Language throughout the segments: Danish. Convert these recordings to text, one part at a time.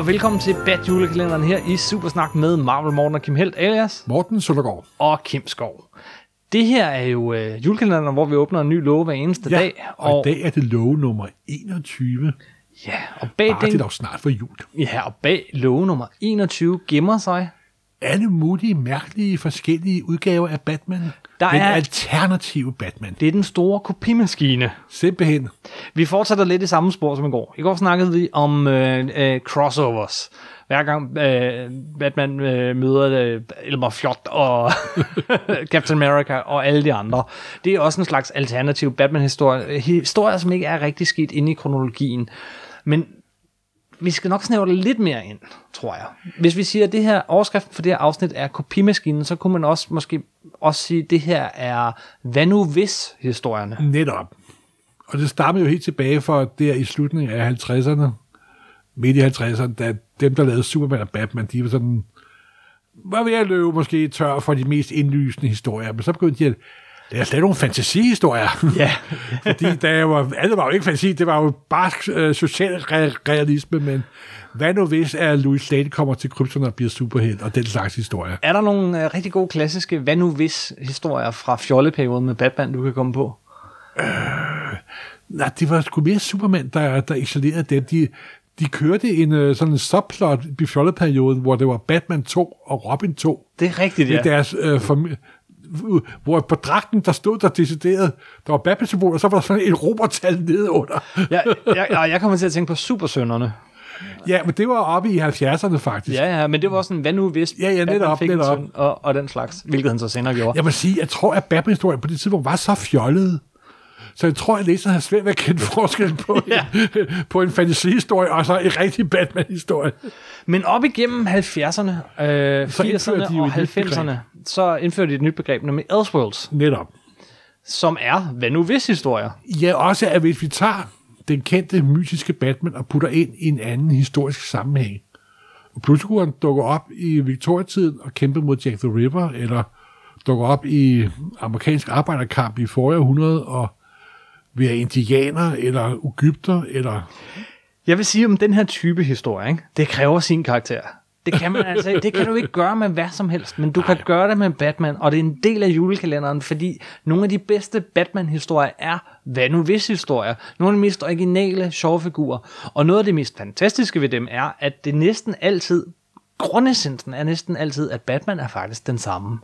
Og velkommen til Bad Julekalenderen her i Supersnak med Marvel Morten og Kim Helt alias Morten Søndergaard. og Kim Skov. Det her er jo øh, julekalenderen, hvor vi åbner en ny låge hver eneste dag. og, og i dag er det love nummer 21. ja, og bag, Bare det er den, dog snart for jul. ja, og bag låge nummer 21 gemmer sig Alle mulige, mærkelige, forskellige udgaver af Batman. Der Den er- alternative Batman. det er den store kopimaskine. Simpelthen. Vi fortsætter lidt i samme spor som i går. I går snakkede vi om øh, øh, crossovers. Hver gang øh, Batman øh, møder øh, Elmer Fjot og Captain America og alle de andre. Det er også en slags alternativ Batman-historie. Historier, som ikke er rigtig skidt inde i kronologien. Men vi skal nok snævre det lidt mere ind, tror jeg. Hvis vi siger, at det her overskriften for det her afsnit er kopimaskinen, så kunne man også måske også sige, at det her er hvad nu hvis historierne. Netop. Og det stammer jo helt tilbage fra der i slutningen af 50'erne, midt i 50'erne, da dem, der lavede Superman og Batman, de var sådan, var ved at løbe måske tør for de mest indlysende historier, men så begyndte de at lad os lave nogle fantasihistorier. Ja. Fordi der var, alle var jo ikke fantasi, det var jo bare øh, social re- realisme, men hvad nu hvis, at Louis Lane kommer til Krypton og bliver superhelt, og den slags historie. Er der nogle øh, rigtig gode klassiske hvad nu hvis historier fra fjolleperioden med Batman, du kan komme på? Nej, det var sgu mere Superman, der, der excellerede dem. De, de kørte en øh, sådan en subplot i fjolleperioden, hvor det var Batman 2 og Robin 2. Det er rigtigt, Ja. I deres øh, familie hvor på dragten, der stod der decideret, der var Batman-symbol, og så var der sådan et romertal nede under. Jeg, jeg, jeg, kommer til at tænke på Supersønderne. Ja, men det var oppe i 70'erne faktisk. Ja, ja, men det var også en hvad nu hvis Ja, ja, netop, fik netop. søn og, og den slags, hvilket han så senere gjorde. Jeg må sige, jeg tror, at Batman-historien på det tidspunkt var så fjollet, så jeg tror, at læseren har svært ved at kende forskellen på, Ja. en, på en fantasy-historie og så en rigtig Batman-historie. Men op igennem 70'erne, øh, Så indførte 80'erne de jo og et nyt 90'erne, så indførte de et nyt begreb, nemlig Elseworlds, Netop. som er hvad nu hvis historier. Ja, også at hvis vi tager den kendte mytiske Batman og putter ind i en anden historisk sammenhæng. Og pludselig kunne han dukke op i Victoria-tiden og kæmpe mod Jack the Ripper, eller dukke op i amerikansk arbejderkamp i forrige århundrede og være indianer, eller ugypter, eller... Jeg vil sige om den her type historie, ikke? det kræver sin karakter. Det kan, man altså, det kan du ikke gøre med hvad som helst, men du kan gøre det med Batman, og det er en del af julekalenderen, fordi nogle af de bedste Batman-historier er hvad nu hvis historier. Nogle af de mest originale, sjove figurer. Og noget af det mest fantastiske ved dem er, at det næsten altid, grundessensen er næsten altid, at Batman er faktisk den samme.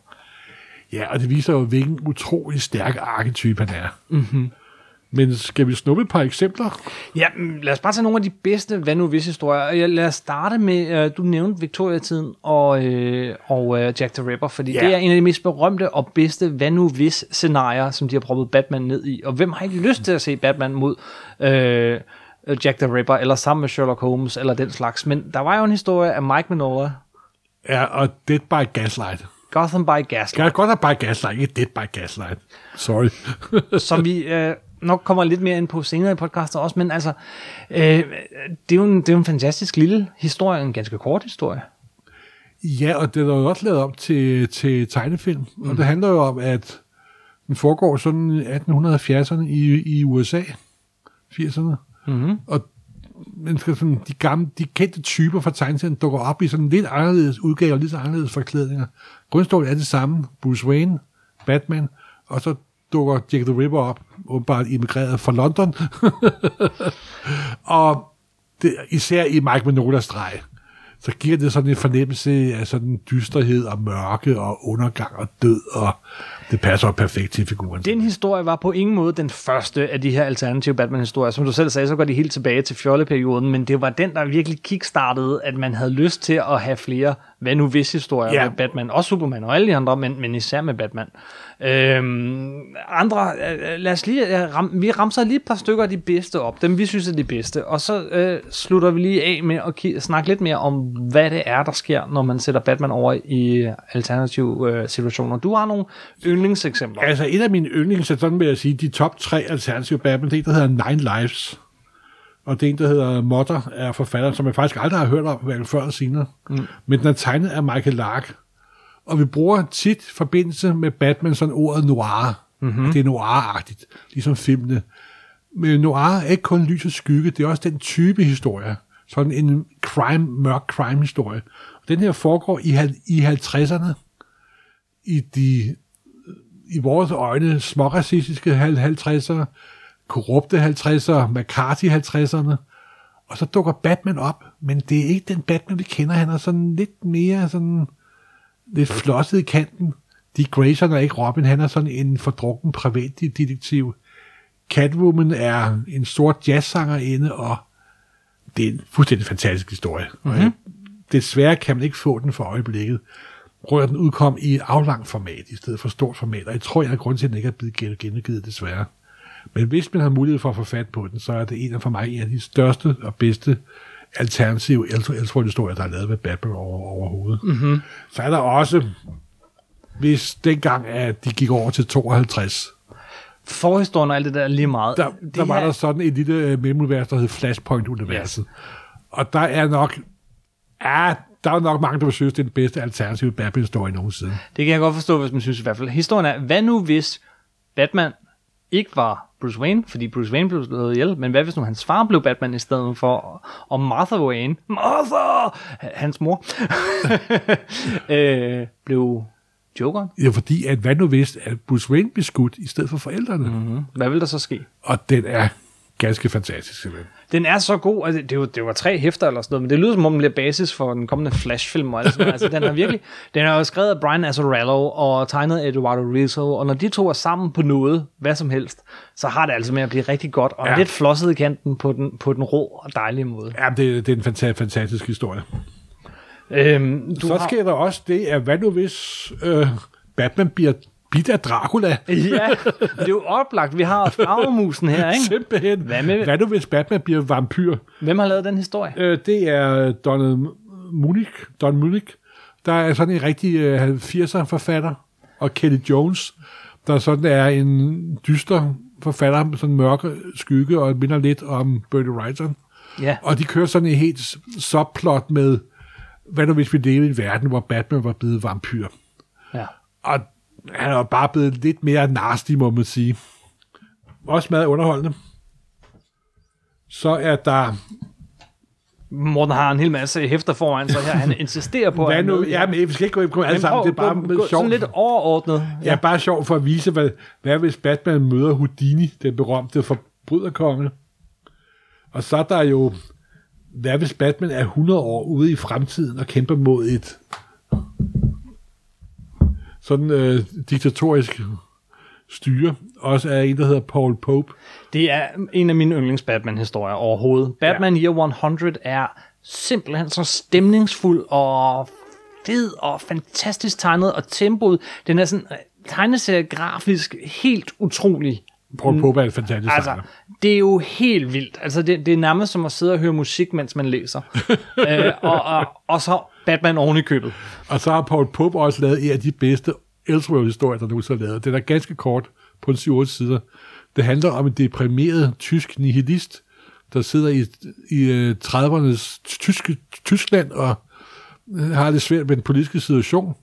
Ja, og det viser jo, hvilken utrolig stærk arketype han er. Mm-hmm. Men skal vi snuppe et par eksempler? Ja, mm, lad os bare tage nogle af de bedste hvad nu hvis historier. Lad os starte med, øh, du nævnte Victoria-tiden og, øh, og øh, Jack the Ripper, fordi Ja. det er en af de mest berømte og bedste hvad nu hvis scenarier, som de har proppet Batman ned i. Og hvem har ikke lyst til at se Batman mod øh, Jack the Ripper, eller sammen med Sherlock Holmes, eller den slags. Men der var jo en historie af Mike Minola, Ja, og Dead by Gaslight. Gotham by Gaslight, godt have by Gaslight, ikke Dead by Gaslight. Sorry. som vi øh, nok kommer lidt mere ind på senere i podcasten også, men altså, øh, det, er jo en, det er jo en fantastisk lille historie, en ganske kort historie. Ja, og det er jo også lavet om til, til tegnefilm. Mm. Og det handler jo om, at den foregår sådan i 1870'erne i, i USA. 80'erne. Mm-hmm. Og men skal sådan, de, gamle, de kendte typer fra tegneserien dukker op i sådan lidt anderledes udgaver, lidt anderledes forklædninger. Grundstålet er det samme. Bruce Wayne, Batman, og så dukker Jack the Ripper op, åbenbart immigreret fra London. og det, især i Mike Minolas streg, så giver det sådan en fornemmelse af sådan dysterhed og mørke og undergang og død, og det passer perfekt til figuren. Den historie var på ingen måde den første af de her alternative Batman-historier. Som du selv sagde, så går de helt tilbage til fjolleperioden, men det var den, der virkelig kickstartede, at man havde lyst til at have flere hvad nu hvis historier Ja. med Batman, og Superman og alle de andre, men, men især med Batman. Øhm, andre, øh, lad os lige, øh, ram, vi ramser lige et par stykker af de bedste op, dem vi synes er de bedste, og så øh, slutter vi lige af med at ki- snakke lidt mere om, hvad det er, der sker, når man sætter Batman over i alternative øh, situationer. Du har nogle yndlingseksempler. Altså, et af mine yndlings, sådan vil jeg sige, de top tre alternative Batman, det er en, der hedder Nine Lives. Og det er en, der hedder Motter, er forfatteren, som jeg faktisk aldrig har hørt om, hverken før eller senere. Mm. Men den er tegnet af Michael Lark. Og vi bruger tit forbindelse med Batman sådan ordet noir. Mm-hmm. Det er noir-agtigt, ligesom filmene. Men noir er ikke kun lys og skygge, det er også den type historie sådan en crime, mørk crime-historie. Den her foregår i, i 50'erne, i de i vores øjne småracistiske 50'ere, korrupte 50'ere, McCarthy 50'erne, og så dukker Batman op, men det er ikke den Batman, vi kender. Han er sådan lidt mere sådan lidt flosset i kanten. De Grayson er ikke Robin, han er sådan en fordrukken privatdetektiv. Catwoman er en sort jazzsanger inde, og det er en fuldstændig fantastisk historie. Mm-hmm. Desværre kan man ikke få den for øjeblikket. Rører den udkom i et aflangt format, i stedet for stort format, og jeg tror, jeg er grund til, at den ikke er blevet genudgivet, desværre. Men hvis man har mulighed for at få fat på den, så er det en af for mig en af de største og bedste alternative Elseworld-historier, der er lavet med Batman over, overhovedet. Mm-hmm. Så er der også, hvis dengang, at de gik over til 52, Forhistorien og alt det der er lige meget. der, det der var her- der sådan et lille øh, mellemunivers, der hed Flashpoint-universet. Yes. Og der er nok, ja, der er nok mange, der vil synes, det er den bedste alternative Batman-historie nogensinde. Det kan jeg godt forstå, hvis man synes i hvert fald. Historien er, hvad nu hvis Batman ikke var Bruce Wayne, fordi Bruce Wayne blev slået ihjel, men hvad hvis nu hans far blev Batman i stedet for, og Martha Wayne, Martha, hans mor, øh, blev Jokeren? Ja, fordi at hvad nu hvis, at Bruce Wayne blev skudt i stedet for forældrene. Mm. Mm. Hvad vil der så ske? Og den er ganske fantastisk, simpelthen. Den er så god, altså, det, var, det var tre hæfter eller sådan noget, men det lyder som om den bliver basis for den kommende Flash-film og alt sådan noget. Altså, den er virkelig, den er jo skrevet af Brian Azzarello og tegnet af Eduardo Rizzo, og når de to er sammen på noget, hvad som helst, så har det altså med at blive rigtig godt, og ja. lidt flosset i kanten på den, på den rå og dejlige måde. Ja, det, det er en fantastisk, fantastisk historie. Øhm, du Så har, sker der også det, at hvad nu hvis øh, Batman bliver bidt af Dracula? Ja, det er jo oplagt. Vi har flagermusen her, ikke? Simpelthen. Hvad med- hvad nu hvis Batman bliver vampyr? Hvem har lavet den historie? Øh, det er Donald Munich, Don Munich, der er sådan en rigtig øh, 80'er forfatter, og Kelly Jones, der sådan er en dyster forfatter med sådan en mørke skygge, og minder lidt om Bertie Wrightson. Ja, Og de kører sådan en helt subplot med, hvad nu hvis vi levede i en verden, hvor Batman var blevet vampyr. ja. Og han er jo bare blevet lidt mere nasty, må man sige. Også meget underholdende. Så er der Morten har en hel masse hæfter foran sig her. Han insisterer på, Hvad at nu? Ja, men vi skal ikke gå ind på alle Men sammen. prøv, Det er bare gå, sjovt. sådan lidt overordnet. Ja, bare sjovt for at vise, hvad, hvad hvis Batman møder Houdini, den berømte forbryderkonge. Og så er der jo, hvad hvis Batman er 100 år ude i fremtiden og kæmper mod et sådan øh, diktatorisk styre. Også er en, der hedder Paul Pope. Det er en af mine yndlings Batman-historier overhovedet. Batman ja. Year 100 er simpelthen så stemningsfuld og fed og fantastisk tegnet, og tempoet, den er sådan øh, tegneserie grafisk helt utrolig. Paul Pope er en fantastisk Altså, tegner. det er jo helt vildt. Altså, det, det er nærmest som at sidde og høre musik, mens man læser. øh, og, og, og så Batman oven i købet. Og så har Paul Pope også lavet en af de bedste Elseworld-historier, der nogensinde er lavet. Den er ganske kort på en 7-8 sider. Det handler om en deprimeret tysk nihilist, der sidder i, i øh, 30'ernes tyske, Tyskland og øh, har det svært med den politiske situation.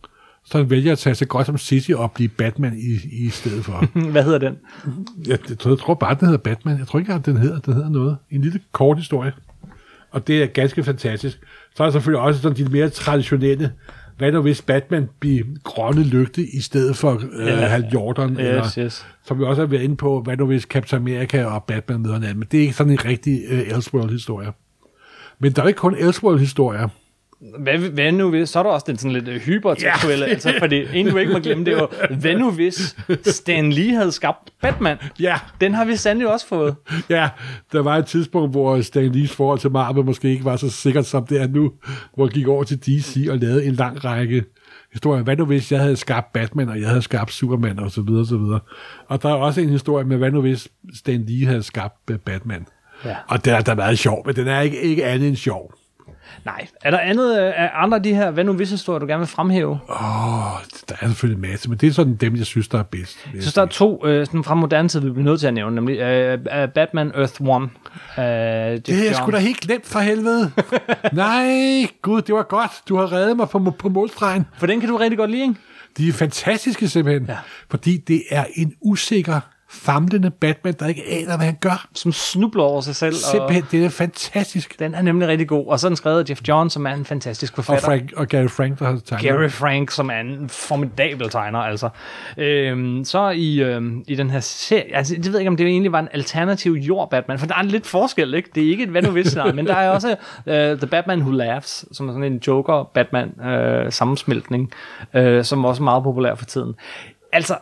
Så vælger at tage sig godt som City og blive Batman i, i stedet for. Hvad hedder den? jeg, jeg, tror, jeg tror bare, den hedder Batman. Jeg tror ikke engang, den hedder, den hedder noget. En lille kort historie. Og det er ganske fantastisk. Så er der selvfølgelig også sådan de mere traditionelle, hvad nu hvis Batman bliver grønne lygte i stedet for øh, Ja. Hal Jordan, Yes, eller, yes. som vi også har været inde på, hvad nu hvis Captain America og Batman møder hinanden. Men det er ikke sådan en rigtig øh, Elseworld-historie. Men der er ikke kun Elseworld-historier. Hvad, hvad nu hvis, så er der også den sådan lidt øh, hypertekstuelle, Ja. altså, fordi en du ikke må glemme, det er jo, hvad nu hvis Stan Lee havde skabt Batman? Ja, Den har vi sandelig også fået. ja, der var et tidspunkt, hvor Stan Lees forhold til Marvel måske ikke var så sikkert, som det er nu, hvor han gik over til DC og lavede en lang række historier. Hvad nu hvis jeg havde skabt Batman, og jeg havde skabt Superman, og så videre, og så videre. Og der er også en historie med, hvad nu hvis Stan Lee havde skabt øh, Batman. Ja. Og den er da meget sjov, men den er ikke, ikke andet end sjov. Nej, er der andet øh, af andre af de her, hvad nu hvis historier, du gerne vil fremhæve? Åh, der er selvfølgelig en masse, men det er sådan dem, jeg synes, der er bedst. Jeg synes, der er to øh, sådan fra moderne tid, vi bliver nødt til at nævne, nemlig øh, øh, Batman Earth One. Øh, Det er jeg sgu da helt glemt for helvede. Nej, gud, det var godt. Du har reddet mig på, på målstregen. For den kan du rigtig godt lide, ikke? De er fantastiske simpelthen. Ja. fordi det er en usikker famlende Batman, der ikke aner, hvad han gør. Som snubler over sig selv. Simpelthen, det er fantastisk. Den er nemlig rigtig god. Og så den skrevet Jeff John, som er en fantastisk Og, forfatter. Frank, og Gary Frank, der har tegnet. Gary Frank, som er en formidabel tegner, altså. Øhm, så i, øhm, i den her serie, altså, det ved jeg ikke, om det egentlig var en alternativ jord Batman, for der er en lidt forskel, ikke? Det er ikke et hvad nu hvis men der er også uh, The Batman Who Laughs, som er sådan en Joker-Batman øh, sammensmeltning, øh, som også er meget populær for tiden. Altså,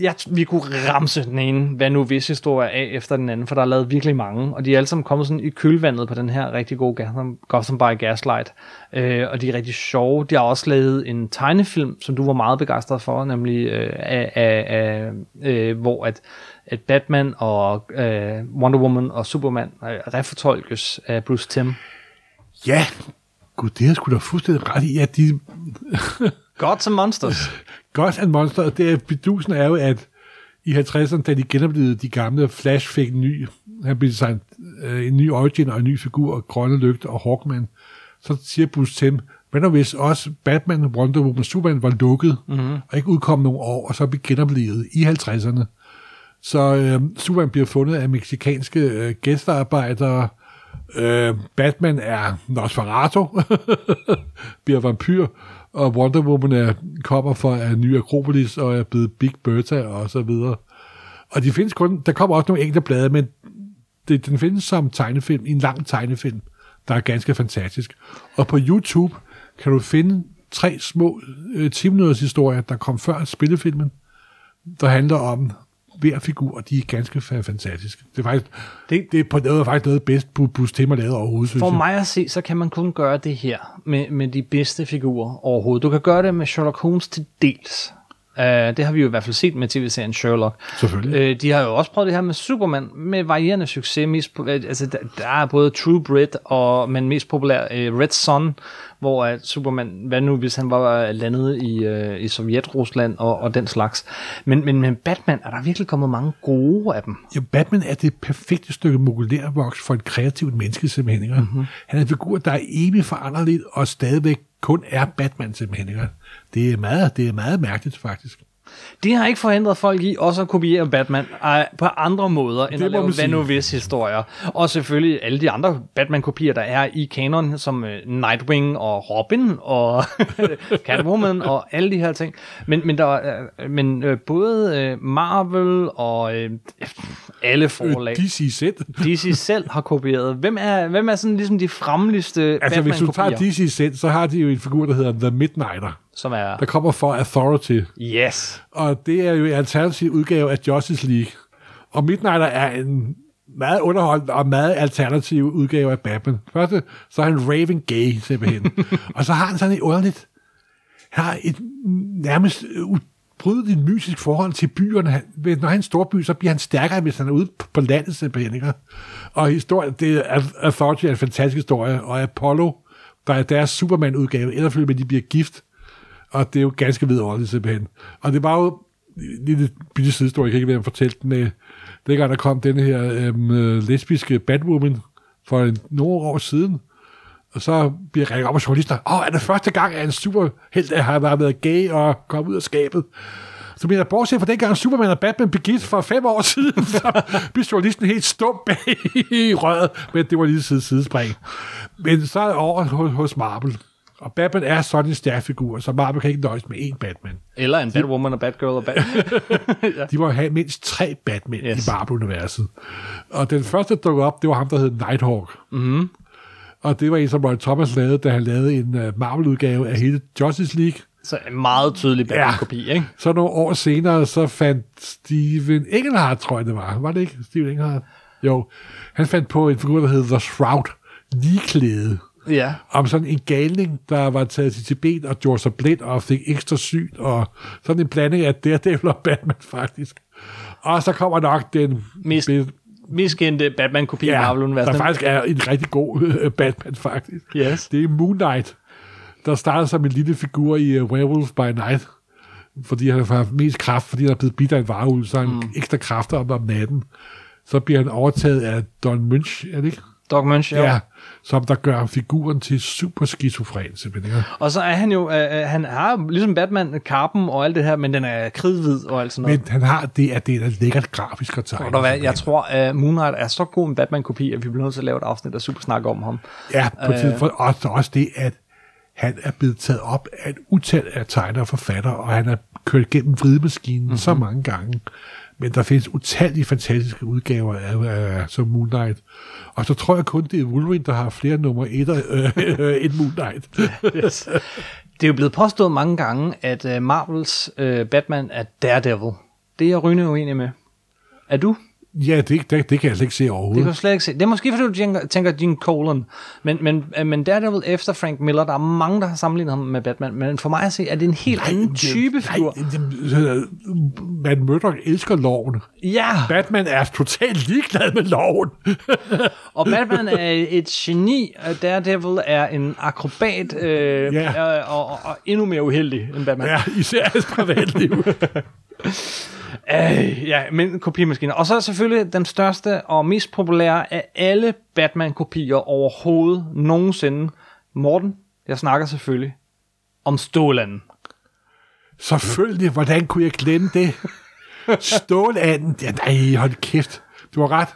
jeg, vi kunne ramse den ene, hvad nu hvis historie af efter den anden, for der er lavet virkelig mange, og de er alle sammen kommet sådan i kølvandet på den her rigtig gode Gotham, Gotham by Gaslight, øh, og de er rigtig sjove. De har også lavet en tegnefilm, som du var meget begejstret for, nemlig øh, af, af, af, øh, hvor at, at Batman og øh, Wonder Woman og Superman øh, refortolkes af Bruce Timm. Ja, gud, det er sgu da fuldstændig ret i, at de Gods and Monsters. Gods and Monster, det er, bedusen er jo, at i 50'erne, da de genoplevede de gamle, Flash fik en ny, han blev designet øh, en ny origin og en ny figur, og grønne lygter og Hawkman, så siger Bruce Timm, hvad nu hvis også Batman, Wonder Woman, Superman var lukket, mm-hmm. og ikke udkom nogle år, og så blev genoplevet i 50'erne. Så øh, Superman bliver fundet af meksikanske øh, gæstearbejdere, øh, Batman er Nosferatu, bliver vampyr, og Wonder Woman er, kommer fra en ny Akropolis og er blevet Big Bertha og så videre. Og de findes kun, der kommer også nogle enkelte blade, men det, den findes som tegnefilm, en lang tegnefilm, der er ganske fantastisk. Og på YouTube kan du finde tre små øh, 10 minutters historier, der kom før spillefilmen, der handler om hver figur, og de er ganske fa- fantastiske. Det er faktisk, det, Det- er på noget, faktisk noget bedst, Bu- Bruce Timm har lavet overhovedet, For mig at se, så kan man kun gøre det her med, med de bedste figurer overhovedet. Du kan gøre det med Sherlock Holmes til dels. Uh, det har vi jo i hvert fald set med tv-serien Sherlock. Selvfølgelig. Uh, de har jo også prøvet det her med Superman med varierende succes. Mest, øh, altså, der, der er både True Grit og men mest populær uh, Red Son, hvor at Superman, hvad nu hvis han var landet i, uh, i Sovjet-Rusland og, og den slags. Men, men med Batman er der virkelig kommet mange gode af dem. Ja, Batman er det perfekte stykke mokulærvoks for et kreativt menneske, simpelthen. Ikke? Mm-hmm. Han er en figur, der er evigt foranderligt, og stadigvæk kun er Batman, simpelthen. Ikke? Det er meget, det er meget mærkeligt, faktisk. Det har ikke forhindret folk i også at kopiere Batman på andre måder, end Det at lave hvad nu hvis historier. Og selvfølgelig alle de andre Batman-kopier, der er i kanon, som øh, Nightwing og Robin og Catwoman og alle de her ting. Men, men, der, er- øh, men øh, både Marvel og alle forlag, DC selv. DC selv har kopieret. Hvem er, hvem er sådan ligesom de fremligste Altså, hvis du tager Batman-kopier, DC selv, så har de jo en figur, der hedder The Midnighter, som er... der kommer fra Authority. Yes. Og det er jo en alternativ udgave af Justice League. Og Midnighter er en meget underholdende og meget alternativ udgave af Batman. Først så er han Raven Gay, simpelthen. og så har han sådan et underligt, han har et nærmest ubrydeligt mysisk forhold til byerne. Når han er en stor by, så bliver han stærkere, hvis han er ude på landet, simpelthen. Ikke? Og historien, det er, Authority er en fantastisk historie, og Apollo, der er deres Superman-udgave, efterfølgende med, at de bliver gift, og det er jo ganske vidunderligt simpelthen. Og det var jo en lille bitte sidehistorie, jeg kan ikke være fortælle den med, dengang der kom den her øhm, lesbiske Batwoman for en, nogle år siden, og så bliver jeg ringet op af journalister, åh, oh, er det første gang, at en superhelt der har været gay og kommet ud af skabet? Så bliver jeg, bortset fra dengang Superman og Batman blev gift for fem år siden, så blev journalisten helt stum bag i røret, men det var lige side sidespring. Men så er over hos Marvel. Og Batman er sådan en stærk figur, så Marvel kan ikke nøjes med én Batman. Eller en Batwoman og Batgirl og Bat... De må have mindst tre Batman yes. I Marvel-universet. Og den første, der dukkede op, det var ham, der hed Nighthawk. Mm-hmm. Og det var en, som Roy Thomas lavede, da han lavede en uh, Marvel-udgave af hele Justice League. Så en meget tydelig Batman-kopi, ikke? Så nogle år senere, så fandt Steven Engelhardt, tror jeg det var. Var det ikke Steven Engelhardt? Jo. Han fandt på en figur, der hed The Shroud. Ligeklæde. Ja. Om sådan en galning, der var taget til Tibet og gjorde sig blind og fik ekstra syn. Og sådan en blanding af Daredevil og Batman, faktisk. Og så kommer nok den Mest mest kendte Batman-kopi ja, Marvel-universet. der faktisk er en rigtig god øh, Batman, faktisk. Yes. Det er Moon Knight, der starter som en lille figur i uh, Werewolf by Night, fordi han har mest kraft, fordi han er blevet bidt af en varulv, så har han mm. ekstra kræfter om, om natten. Så bliver han overtaget af Don Munch, er det ikke? Doc Munch, jo. Ja, som der gør figuren til super skizofren, simpelthen. Og så er han jo, øh, øh, han har ligesom Batman, kappen og alt det her, men den er kridhvid og alt sådan noget. Men han har det, at det er lækkert grafisk at tegne. Hvad, jeg tror, at Moon Knight er så god en Batman-kopi, at vi bliver nødt til at lave et afsnit, der super snakker om ham. Ja, på Øh. øh. for også, også det, at han er blevet taget op af et utal af tegnere og forfattere, og han er kørt gennem vridemaskinen Mhm. mm-hmm. så mange gange. Men der findes utallige fantastiske udgaver af, af som Moon Knight. Og så tror jeg kun, det er Wolverine, der har flere nummer et øh, øh, end Moon Knight. Yes. Det er jo blevet påstået mange gange, at øh, Marvels øh, Batman er Daredevil. Det er jeg rygende uenig med. Er du? Ja, det, det, det kan jeg slet ikke se Det kan overhovedet. du slet ikke se. Det er måske, fordi du tænker, tænker Gene Colan. Men, men, øh, men Daredevil efter Frank Miller, der er mange, der har sammenlignet ham med Batman. Men for mig at se, er det en helt anden type figur. Nej, det- det- Matt Murdock elsker loven. Ja, Batman er totalt ligeglad med loven. og Batman er et geni, og Daredevil er en akrobat, øh, Ja. øh, og, og, og endnu mere uheldig end Batman. ja, især hans privatliv. Øh, ja, men kopimaskiner. Og så selvfølgelig den største og mest populære af alle Batman-kopier overhovedet nogensinde. Morten, jeg snakker selvfølgelig om Stålanden. Selvfølgelig, hvordan kunne jeg glemme det? Stålanden, ja, nej, hold kæft. Du har ret.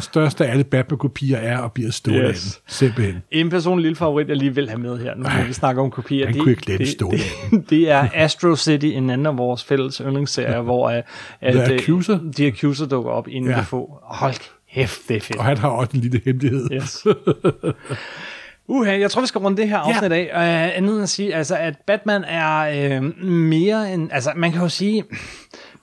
Største af alle Batman-kopier er og bliver Stålanden. Yes. Simpelthen. En personlig lille favorit, jeg lige vil have med her, nu når vi snakker om kopier. han kunne ikke glemme Stålanden. det, det, er Astro City, en anden af vores fælles yndlingsserier, hvor uh, at, The øh, Accuser? The Accuser dukker op inden Ja. ja. få. Hold kæft, det er fedt. Og han har også en lille hemmelighed. Yes. Uha, jeg tror, vi skal runde det her afsnit af. Uh, andet end at sige, altså, at Batman er uh, mere end... Altså, man kan jo sige...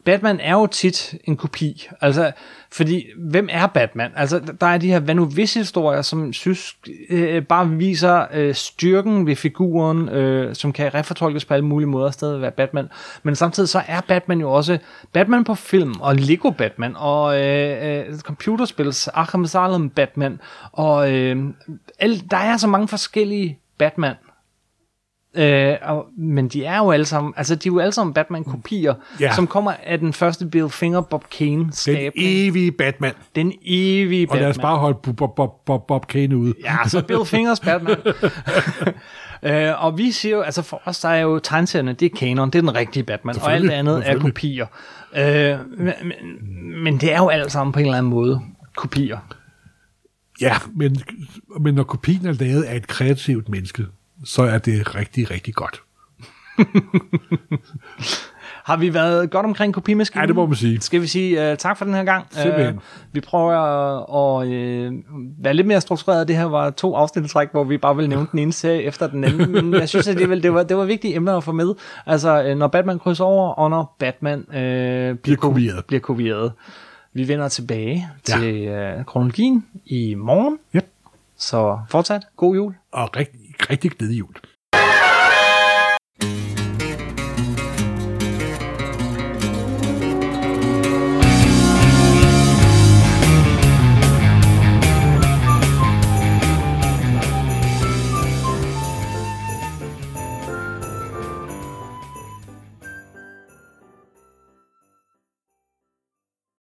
Batman er jo tit en kopi. Altså, fordi, hvem er Batman? Altså, der er de her hvad nu hvis historier, som synes, øh, bare viser øh, styrken ved figuren, øh, som kan refortolkes på alle mulige måder stadig være Batman. Men samtidig så er Batman jo også Batman på film, og Lego Batman, og øh, øh, computerspils Arkham Asylum Batman, og øh, alle, der er så mange forskellige Batman. Øh, og, men de er jo alle sammen, altså de er jo alle sammen Batman-kopier, Ja. som kommer af den første Bill Finger Bob Kane Den skabning. evige Batman. Den evige Og Batman. lad os bare holde Bob, Bob, Bob, Bob, Kane ude. Ja, så Bill Fingers Batman. øh, og vi siger jo, altså for os, der er jo tegneserierne, det er kanon, det er den rigtige Batman, og alt andet er kopier. Øh, men, men, men det er jo alt sammen på en eller anden måde kopier. Ja, men, men når kopien er lavet af et kreativt menneske, så er det rigtig, rigtig godt. Har vi været godt omkring kopimaskinen? Ja, det må man sige. Skal vi sige uh, tak for den her gang? Simpelthen. Uh, vi prøver at uh, være lidt mere struktureret. Det her var to afsnit i træk, hvor vi bare vil nævne den ene serie efter den anden. Men jeg synes alligevel, det var, det var vigtige emner at få med. Altså, uh, når Batman krydser over, og når Batman uh, bliver, Bliver kopieret. bliver kopieret. Vi vender tilbage Ja. til uh, kronologien i morgen. Yep. Så fortsat, god jul. Og rigtig, rigtig glædelig jul.